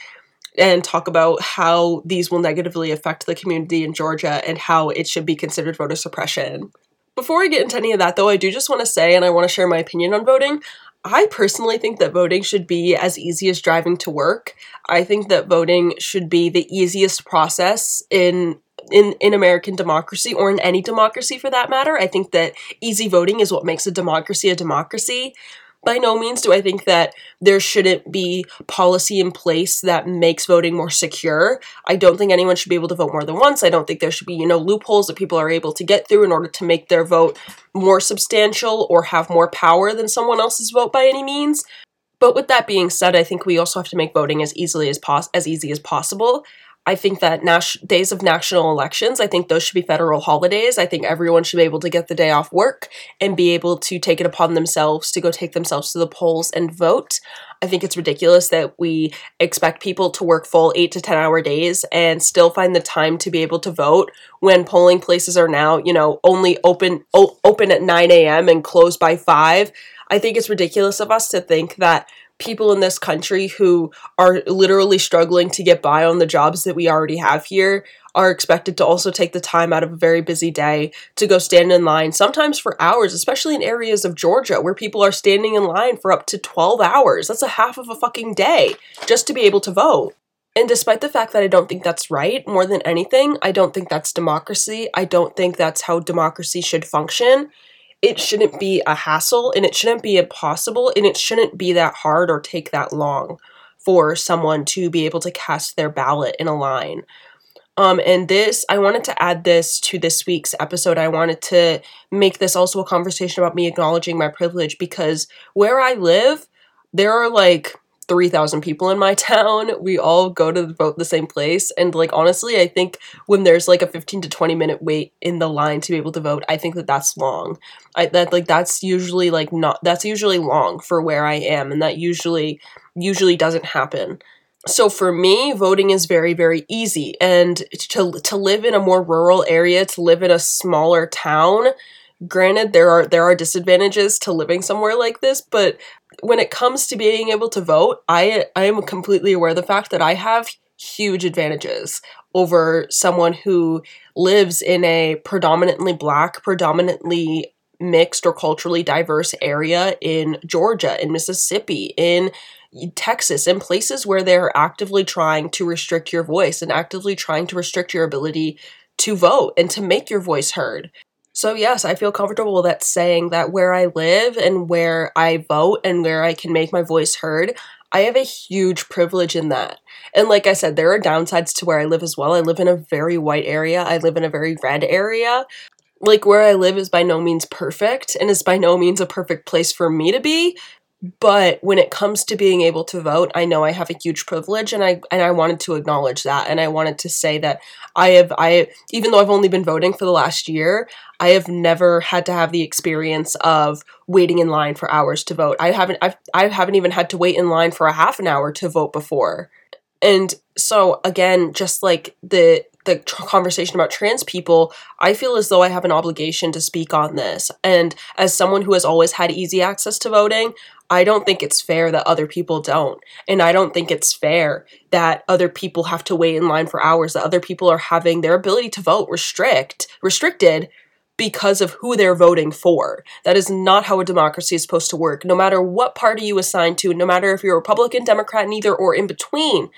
Speaker 1: and talk about how these will negatively affect the community in Georgia and how it should be considered voter suppression. Before I get into any of that, though, I do just want to say, and I want to share my opinion on voting. I personally think that voting should be as easy as driving to work. I think that voting should be the easiest process in in in American democracy or in any democracy for that matter. I think that easy voting is what makes a democracy a democracy by no means do I think that there shouldn't be policy in place that makes voting more secure. I don't think anyone should be able to vote more than once. I don't think there should be, you know, loopholes that people are able to get through in order to make their vote more substantial or have more power than someone else's vote by any means. But with that being said, I think we also have to make voting as easily as pos- as easy as possible. I think that nas- days of national elections, I think those should be federal holidays. I think everyone should be able to get the day off work and be able to take it upon themselves to go take themselves to the polls and vote. I think it's ridiculous that we expect people to work full eight to 10 hour days and still find the time to be able to vote when polling places are now, you know, only open, o- open at 9 a.m. and closed by 5. I think it's ridiculous of us to think that people in this country who are literally struggling to get by on the jobs that we already have here are expected to also take the time out of a very busy day to go stand in line, sometimes for hours, especially in areas of Georgia where people are standing in line for up to 12 hours. That's a half of a fucking day just to be able to vote. And despite the fact that I don't think that's right, more than anything, I don't think that's democracy. I don't think that's how democracy should function it shouldn't be a hassle and it shouldn't be impossible and it shouldn't be that hard or take that long for someone to be able to cast their ballot in a line. Um, and this, I wanted to add this to this week's episode. I wanted to make this also a conversation about me acknowledging my privilege because where I live, there are like 3,000 people in my town. We all go to vote the same place. And, like, honestly, I think when there's like a 15 to 20 minute wait in the line to be able to vote, I think that that's long. I, that, like, that's usually, like, not, that's usually long for where I am. And that usually, usually doesn't happen. So for me, voting is very, very easy. And to, to live in a more rural area, to live in a smaller town, granted there are there are disadvantages to living somewhere like this but when it comes to being able to vote i i am completely aware of the fact that i have huge advantages over someone who lives in a predominantly black predominantly mixed or culturally diverse area in Georgia in Mississippi in Texas in places where they're actively trying to restrict your voice and actively trying to restrict your ability to vote and to make your voice heard. So, yes, I feel comfortable that saying that where I live and where I vote and where I can make my voice heard, I have a huge privilege in that. And like I said, there are downsides to where I live as well. I live in a very white area, I live in a very red area. Like, where I live is by no means perfect and is by no means a perfect place for me to be, but when it comes to being able to vote i know i have a huge privilege and i and i wanted to acknowledge that and i wanted to say that i have i even though i've only been voting for the last year i have never had to have the experience of waiting in line for hours to vote i haven't I've, i haven't even had to wait in line for a half an hour to vote before and so again just like the the conversation about trans people, I feel as though I have an obligation to speak on this. And as someone who has always had easy access to voting, I don't think it's fair that other people don't. And I don't think it's fair that other people have to wait in line for hours, that other people are having their ability to vote restrict restricted because of who they're voting for. That is not how a democracy is supposed to work. No matter what party you assign to, no matter if you're Republican, Democrat, neither or in between,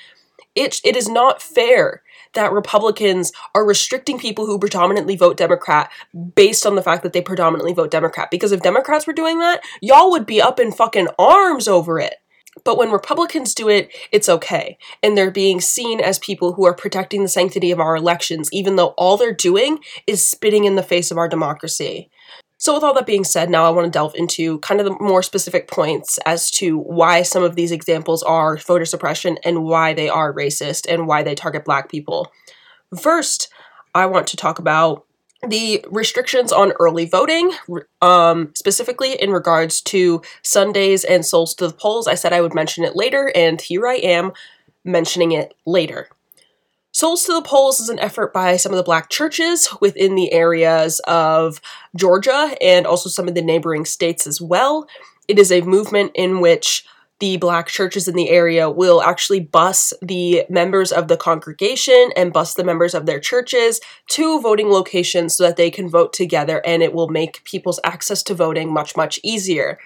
Speaker 1: it, it is not fair that Republicans are restricting people who predominantly vote Democrat based on the fact that they predominantly vote Democrat. Because if Democrats were doing that, y'all would be up in fucking arms over it. But when Republicans do it, it's okay. And they're being seen as people who are protecting the sanctity of our elections, even though all they're doing is spitting in the face of our democracy. So, with all that being said, now I want to delve into kind of the more specific points as to why some of these examples are voter suppression and why they are racist and why they target black people. First, I want to talk about the restrictions on early voting, um, specifically in regards to Sundays and souls to the polls. I said I would mention it later, and here I am mentioning it later. Souls to the Polls is an effort by some of the black churches within the areas of Georgia and also some of the neighboring states as well. It is a movement in which the black churches in the area will actually bus the members of the congregation and bus the members of their churches to voting locations so that they can vote together and it will make people's access to voting much, much easier.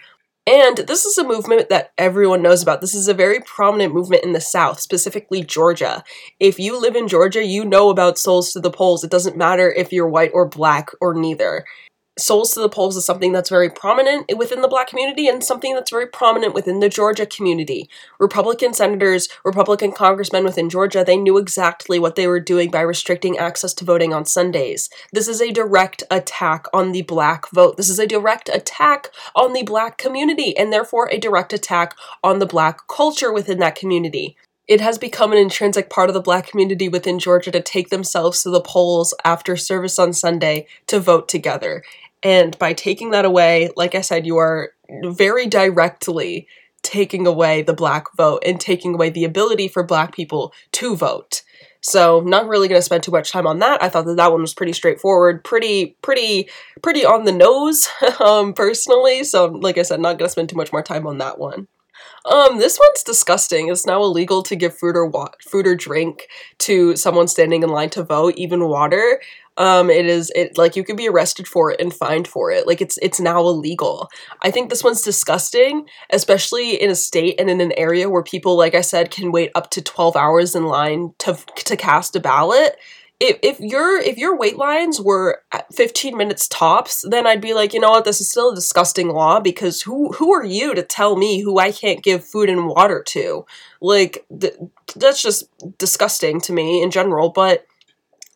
Speaker 1: And this is a movement that everyone knows about. This is a very prominent movement in the South, specifically Georgia. If you live in Georgia, you know about Souls to the Polls. It doesn't matter if you're white or black or neither. Souls to the Polls is something that's very prominent within the black community and something that's very prominent within the Georgia community. Republican senators, Republican congressmen within Georgia, they knew exactly what they were doing by restricting access to voting on Sundays. This is a direct attack on the black vote. This is a direct attack on the black community and therefore a direct attack on the black culture within that community it has become an intrinsic part of the black community within Georgia to take themselves to the polls after service on Sunday to vote together. And by taking that away, like I said, you are very directly taking away the black vote and taking away the ability for black people to vote. So, not really going to spend too much time on that. I thought that that one was pretty straightforward, pretty, pretty, pretty on the nose, um, personally. So, like I said, not going to spend too much more time on that one. Um, this one's disgusting. It's now illegal to give food or wa- food or drink to someone standing in line to vote, even water. Um, it is it like you could be arrested for it and fined for it. Like it's it's now illegal. I think this one's disgusting, especially in a state and in an area where people, like I said, can wait up to twelve hours in line to to cast a ballot if, if your if your wait lines were 15 minutes tops then i'd be like you know what this is still a disgusting law because who who are you to tell me who i can't give food and water to like th- that's just disgusting to me in general but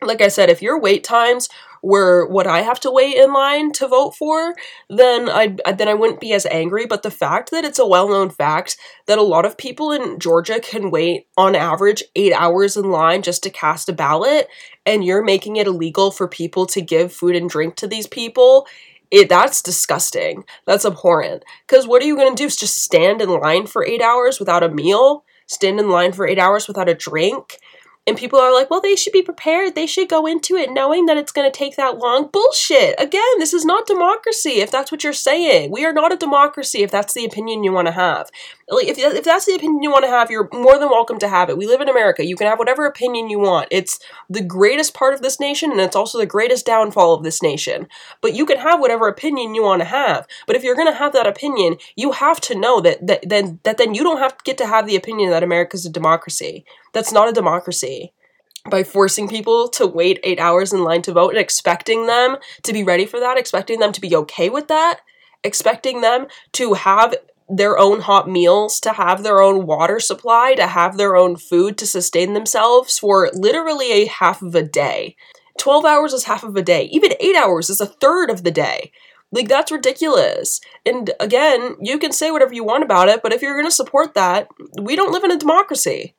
Speaker 1: like i said if your wait times were what I have to wait in line to vote for, then I then I wouldn't be as angry. But the fact that it's a well known fact that a lot of people in Georgia can wait on average eight hours in line just to cast a ballot, and you're making it illegal for people to give food and drink to these people. It, that's disgusting. That's abhorrent. Because what are you going to do? Is just stand in line for eight hours without a meal? Stand in line for eight hours without a drink? And people are like, well, they should be prepared. They should go into it knowing that it's going to take that long. Bullshit. Again, this is not democracy if that's what you're saying. We are not a democracy if that's the opinion you want to have. If, if that's the opinion you want to have, you're more than welcome to have it. We live in America. You can have whatever opinion you want. It's the greatest part of this nation and it's also the greatest downfall of this nation. But you can have whatever opinion you want to have. But if you're going to have that opinion, you have to know that, that, then, that then you don't have to get to have the opinion that America's a democracy. That's not a democracy. By forcing people to wait eight hours in line to vote and expecting them to be ready for that, expecting them to be okay with that, expecting them to have their own hot meals, to have their own water supply, to have their own food to sustain themselves for literally a half of a day. 12 hours is half of a day. Even 8 hours is a third of the day. Like, that's ridiculous. And again, you can say whatever you want about it, but if you're going to support that, we don't live in a democracy.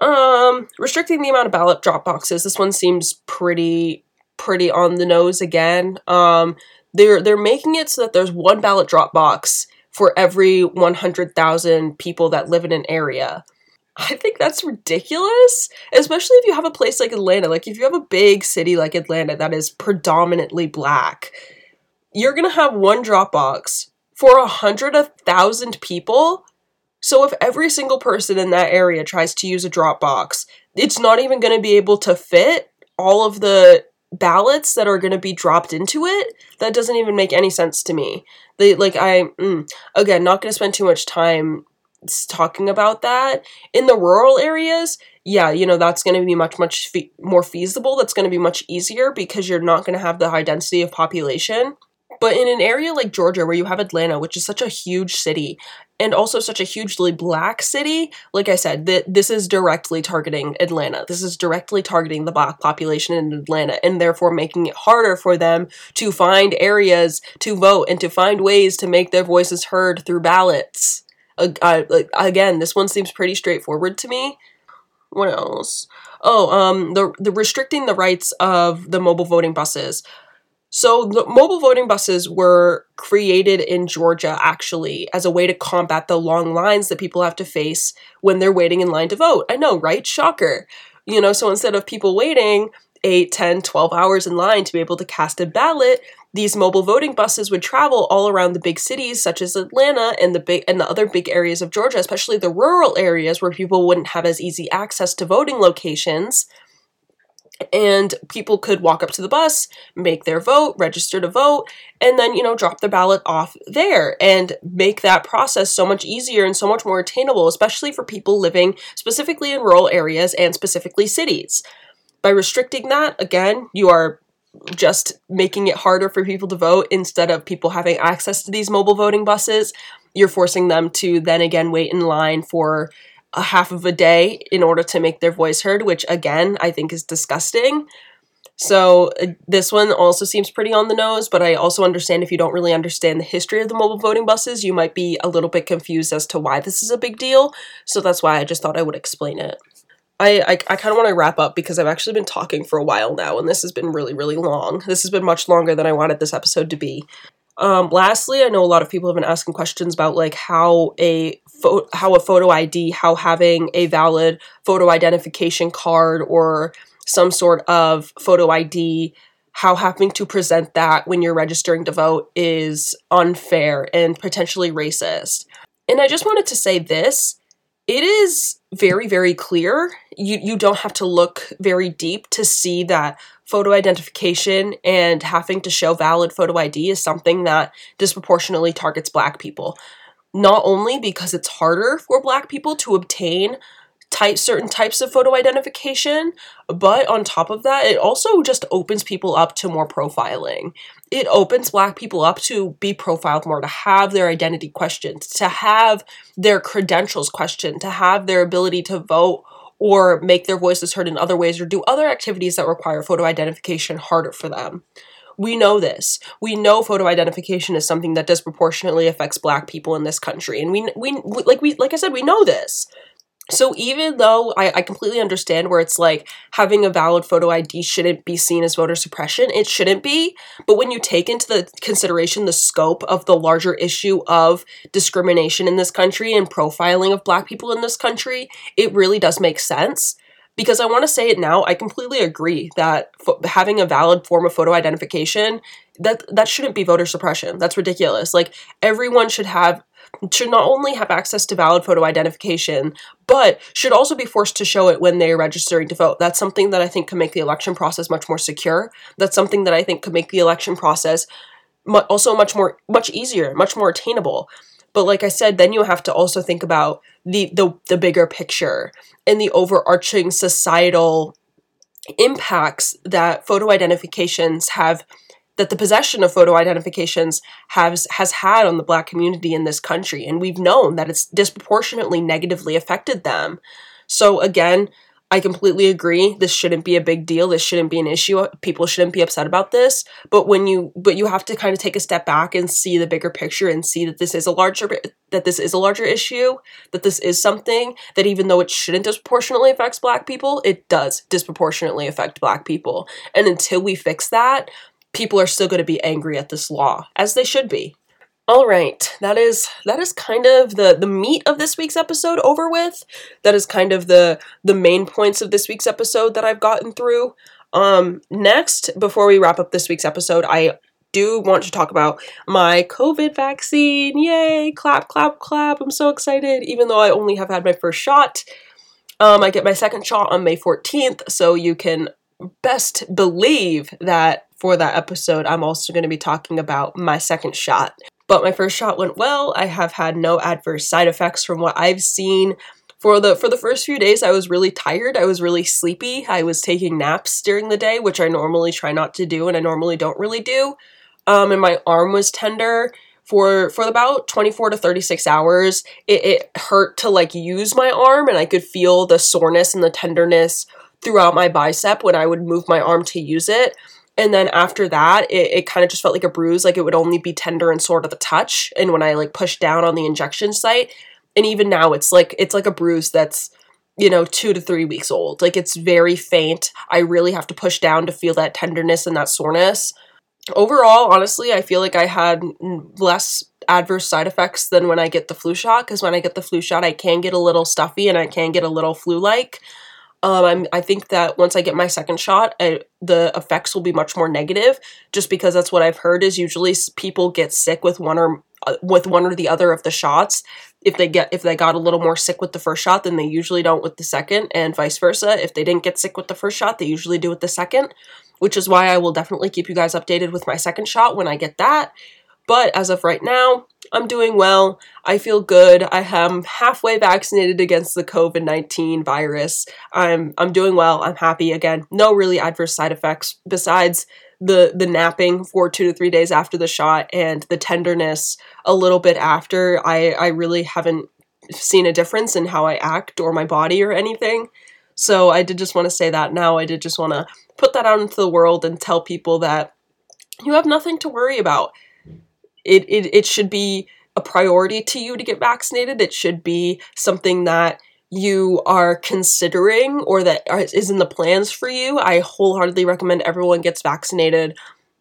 Speaker 1: Um, restricting the amount of ballot drop boxes. This one seems pretty pretty on the nose again. Um, they're they're making it so that there's one ballot drop box for every 100,000 people that live in an area. I think that's ridiculous, especially if you have a place like Atlanta. Like if you have a big city like Atlanta that is predominantly black, you're going to have one Dropbox for a hundred thousand people so if every single person in that area tries to use a Dropbox, it's not even going to be able to fit all of the ballots that are going to be dropped into it. That doesn't even make any sense to me. They like I mm, again not going to spend too much time talking about that in the rural areas. Yeah, you know that's going to be much much fe- more feasible. That's going to be much easier because you're not going to have the high density of population But in an area like Georgia, where you have Atlanta, which is such a huge city, and also such a hugely black city, like I said, that this is directly targeting Atlanta. This is directly targeting the black population in Atlanta, and therefore making it harder for them to find areas to vote and to find ways to make their voices heard through ballots. Uh, again, this one seems pretty straightforward to me. What else? Oh, um, the the restricting the rights of the mobile voting buses. So the mobile voting buses were created in Georgia actually as a way to combat the long lines that people have to face when they're waiting in line to vote. I know, right? Shocker. You know, so instead of people waiting 8, 10, 12 hours in line to be able to cast a ballot, these mobile voting buses would travel all around the big cities such as Atlanta and the big and the other big areas of Georgia, especially the rural areas where people wouldn't have as easy access to voting locations and people could walk up to the bus, make their vote, register to vote, and then, you know, drop the ballot off there and make that process so much easier and so much more attainable, especially for people living specifically in rural areas and specifically cities. By restricting that, again, you are just making it harder for people to vote instead of people having access to these mobile voting buses. You're forcing them to then again wait in line for a half of a day in order to make their voice heard, which again, I think is disgusting. So uh, this one also seems pretty on the nose, but I also understand if you don't really understand the history of the mobile voting buses, you might be a little bit confused as to why this is a big deal. So that's why I just thought I would explain it. I, I, I kind of want to wrap up because I've actually been talking for a while now, and this has been really, really long. This has been much longer than I wanted this episode to be. Um, lastly, I know a lot of people have been asking questions about like how a how a photo ID, how having a valid photo identification card or some sort of photo ID, how having to present that when you're registering to vote is unfair and potentially racist. And I just wanted to say this it is very very clear you you don't have to look very deep to see that photo identification and having to show valid photo ID is something that disproportionately targets black people not only because it's harder for black people to obtain type certain types of photo identification, but on top of that, it also just opens people up to more profiling. It opens black people up to be profiled more, to have their identity questioned, to have their credentials questioned, to have their ability to vote or make their voices heard in other ways or do other activities that require photo identification harder for them. We know this. We know photo identification is something that disproportionately affects black people in this country. And we we like we like I said we know this. So even though I, I, completely understand where it's like having a valid photo ID shouldn't be seen as voter suppression, it shouldn't be. But when you take into the consideration the scope of the larger issue of discrimination in this country and profiling of black people in this country, it really does make sense because I want to say it now. I completely agree that fo- having a valid form of photo identification that that shouldn't be voter suppression. That's ridiculous. Like everyone should have should not only have access to valid photo identification, but should also be forced to show it when they're registering to vote. That's something that I think can make the election process much more secure. That's something that I think could make the election process also much more much easier, much more attainable. But like I said, then you have to also think about the the, the bigger picture and the overarching societal impacts that photo identifications have that the possession of photo identifications has has had on the black community in this country and we've known that it's disproportionately negatively affected them so again I completely agree. This shouldn't be a big deal. This shouldn't be an issue. People shouldn't be upset about this. But when you but you have to kind of take a step back and see the bigger picture and see that this is a larger that this is a larger issue, that this is something that even though it shouldn't disproportionately affects black people, it does disproportionately affect black people. And until we fix that, people are still going to be angry at this law as they should be. All right, that is that is kind of the the meat of this week's episode over with. That is kind of the the main points of this week's episode that I've gotten through. Um next, before we wrap up this week's episode, I do want to talk about my COVID vaccine. Yay! Clap, clap, clap. I'm so excited even though I only have had my first shot. Um I get my second shot on May 14th, so you can best believe that for that episode, I'm also going to be talking about my second shot. But my first shot went well. I have had no adverse side effects from what I've seen. For the for the first few days I was really tired. I was really sleepy. I was taking naps during the day, which I normally try not to do and I normally don't really do. um, and my arm was tender for for about 24 to 36 hours it, it hurt to like use my arm and i could feel the soreness and the tenderness throughout my bicep when i would move my arm to use it and then after that it, it kind of just felt like a bruise like it would only be tender and sore to the touch. And when i like pushed down on the injection site and even now it's like it's like a bruise that's you know two to three weeks old. Like it's very faint. I really have to push down to feel that tenderness and that soreness. Overall honestly i feel like i had less adverse side effects than when i get the flu shot because when i get the flu shot i can get a little stuffy and i can get a little flu like um, I'm, I think that once I get my second shot, I, the effects will be much more negative, just because that's what I've heard. Is usually people get sick with one or uh, with one or the other of the shots. If they get if they got a little more sick with the first shot, then they usually don't with the second, and vice versa. If they didn't get sick with the first shot, they usually do with the second. Which is why I will definitely keep you guys updated with my second shot when I get that. But as of right now, I'm doing well. I feel good. I am halfway vaccinated against the COVID 19 virus. I'm, I'm doing well. I'm happy. Again, no really adverse side effects besides the, the napping for two to three days after the shot and the tenderness a little bit after. I, I really haven't seen a difference in how I act or my body or anything. So I did just want to say that now. I did just want to put that out into the world and tell people that you have nothing to worry about it, it, it should be a priority to you to get vaccinated. It should be something that you are considering or that is in the plans for you. I wholeheartedly recommend everyone gets vaccinated.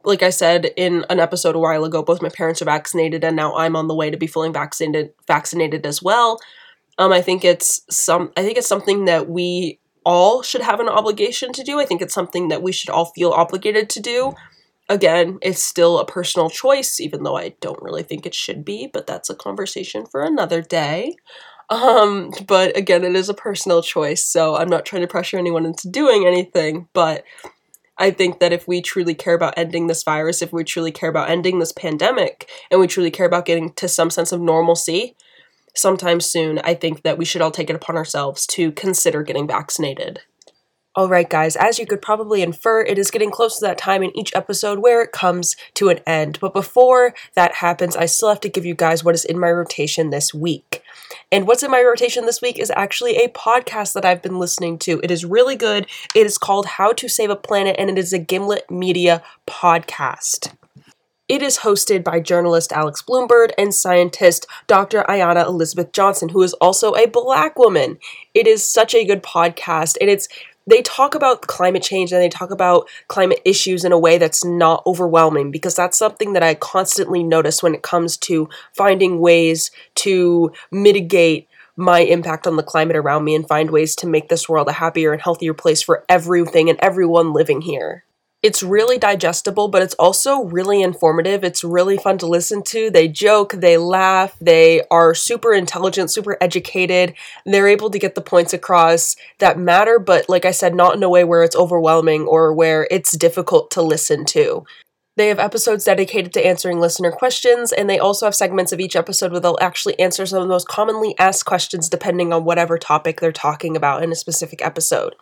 Speaker 1: Like I said in an episode a while ago, both my parents are vaccinated and now I'm on the way to be fully vaccinated vaccinated as well. Um, I think it's some I think it's something that we all should have an obligation to do. I think it's something that we should all feel obligated to do again, it's still a personal choice, even though I don't really think it should be, but that's a conversation for another day. Um, but again, it is a personal choice, so I'm not trying to pressure anyone into doing anything, but I think that if we truly care about ending this virus, if we truly care about ending this pandemic, and we truly care about getting to some sense of normalcy sometime soon, I think that we should all take it upon ourselves to consider getting vaccinated. Alright, guys, as you could probably infer, it is getting close to that time in each episode where it comes to an end. But before that happens, I still have to give you guys what is in my rotation this week. And what's in my rotation this week is actually a podcast that I've been listening to. It is really good. It is called How to Save a Planet, and it is a Gimlet Media podcast. It is hosted by journalist Alex Blumberg and scientist Dr. Ayana Elizabeth Johnson, who is also a black woman. It is such a good podcast, and it's they talk about climate change and they talk about climate issues in a way that's not overwhelming because that's something that I constantly notice when it comes to finding ways to mitigate my impact on the climate around me and find ways to make this world a happier and healthier place for everything and everyone living here it's really digestible, but it's also really informative. It's really fun to listen to. They joke, they laugh, they are super intelligent, super educated. They're able to get the points across that matter, but like I said, not in a way where it's overwhelming or where it's difficult to listen to. They have episodes dedicated to answering listener questions, and they also have segments of each episode where they'll actually answer some of the most commonly asked questions depending on whatever topic they're talking about in a specific episode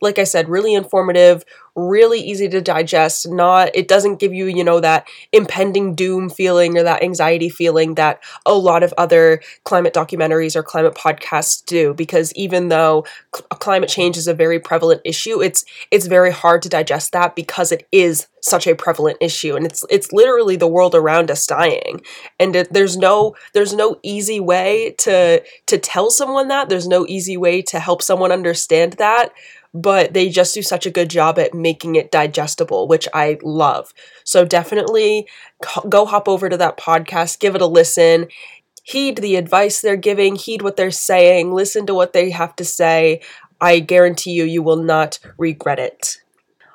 Speaker 1: like I said, really informative, really easy to digest. Not, it doesn't give you, you know, that impending doom feeling or that anxiety feeling that a lot of other climate documentaries or climate podcasts do. Because even though cl- climate change is a very prevalent issue, it's it's very hard to digest that because it is such a prevalent issue and it's it's literally the world around us dying and it, there's no there's no easy way to to tell someone that there's no easy way to help someone understand that but they just do such a good job at making it digestible, which I love. So definitely go hop over to that podcast, give it a listen, heed the advice they're giving, heed what they're saying, listen to what they have to say. I guarantee you, you will not regret it.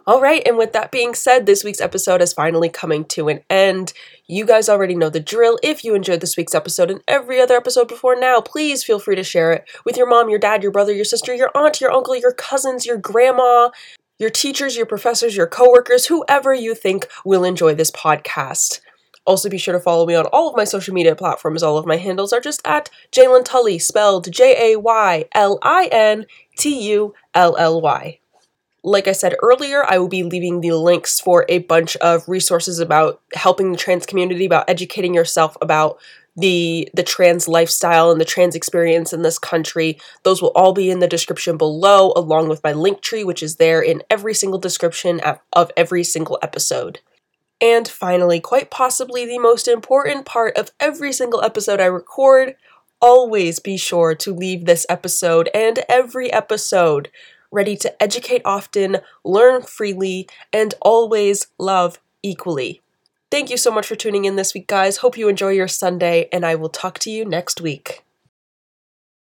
Speaker 1: All right, and with that being said, this week's episode is finally coming to an end. You guys already know the drill. If you enjoyed this week's episode and every other episode before now, please feel free to share it with your mom, your dad, your brother, your sister, your aunt, your uncle, your cousins, your grandma, your teachers, your professors, your coworkers, whoever you think will enjoy this podcast. Also, be sure to follow me on all of my social media platforms. All of my handles are just at Jaylin Tully, spelled J A Y L I N T U L L Y. Like I said earlier, I will be leaving the links for a bunch of resources about helping the trans community, about educating yourself about the the trans lifestyle and the trans experience in this country. Those will all be in the description below, along with my Linktree, which is there in every single description of every single episode. And finally, quite possibly the most important part of every single episode I record, always be sure to leave this episode and every episode ready to educate often, learn freely, and always love equally. Thank you so much for tuning in this week, guys. Hope you enjoy your Sunday, and I will talk to you next week.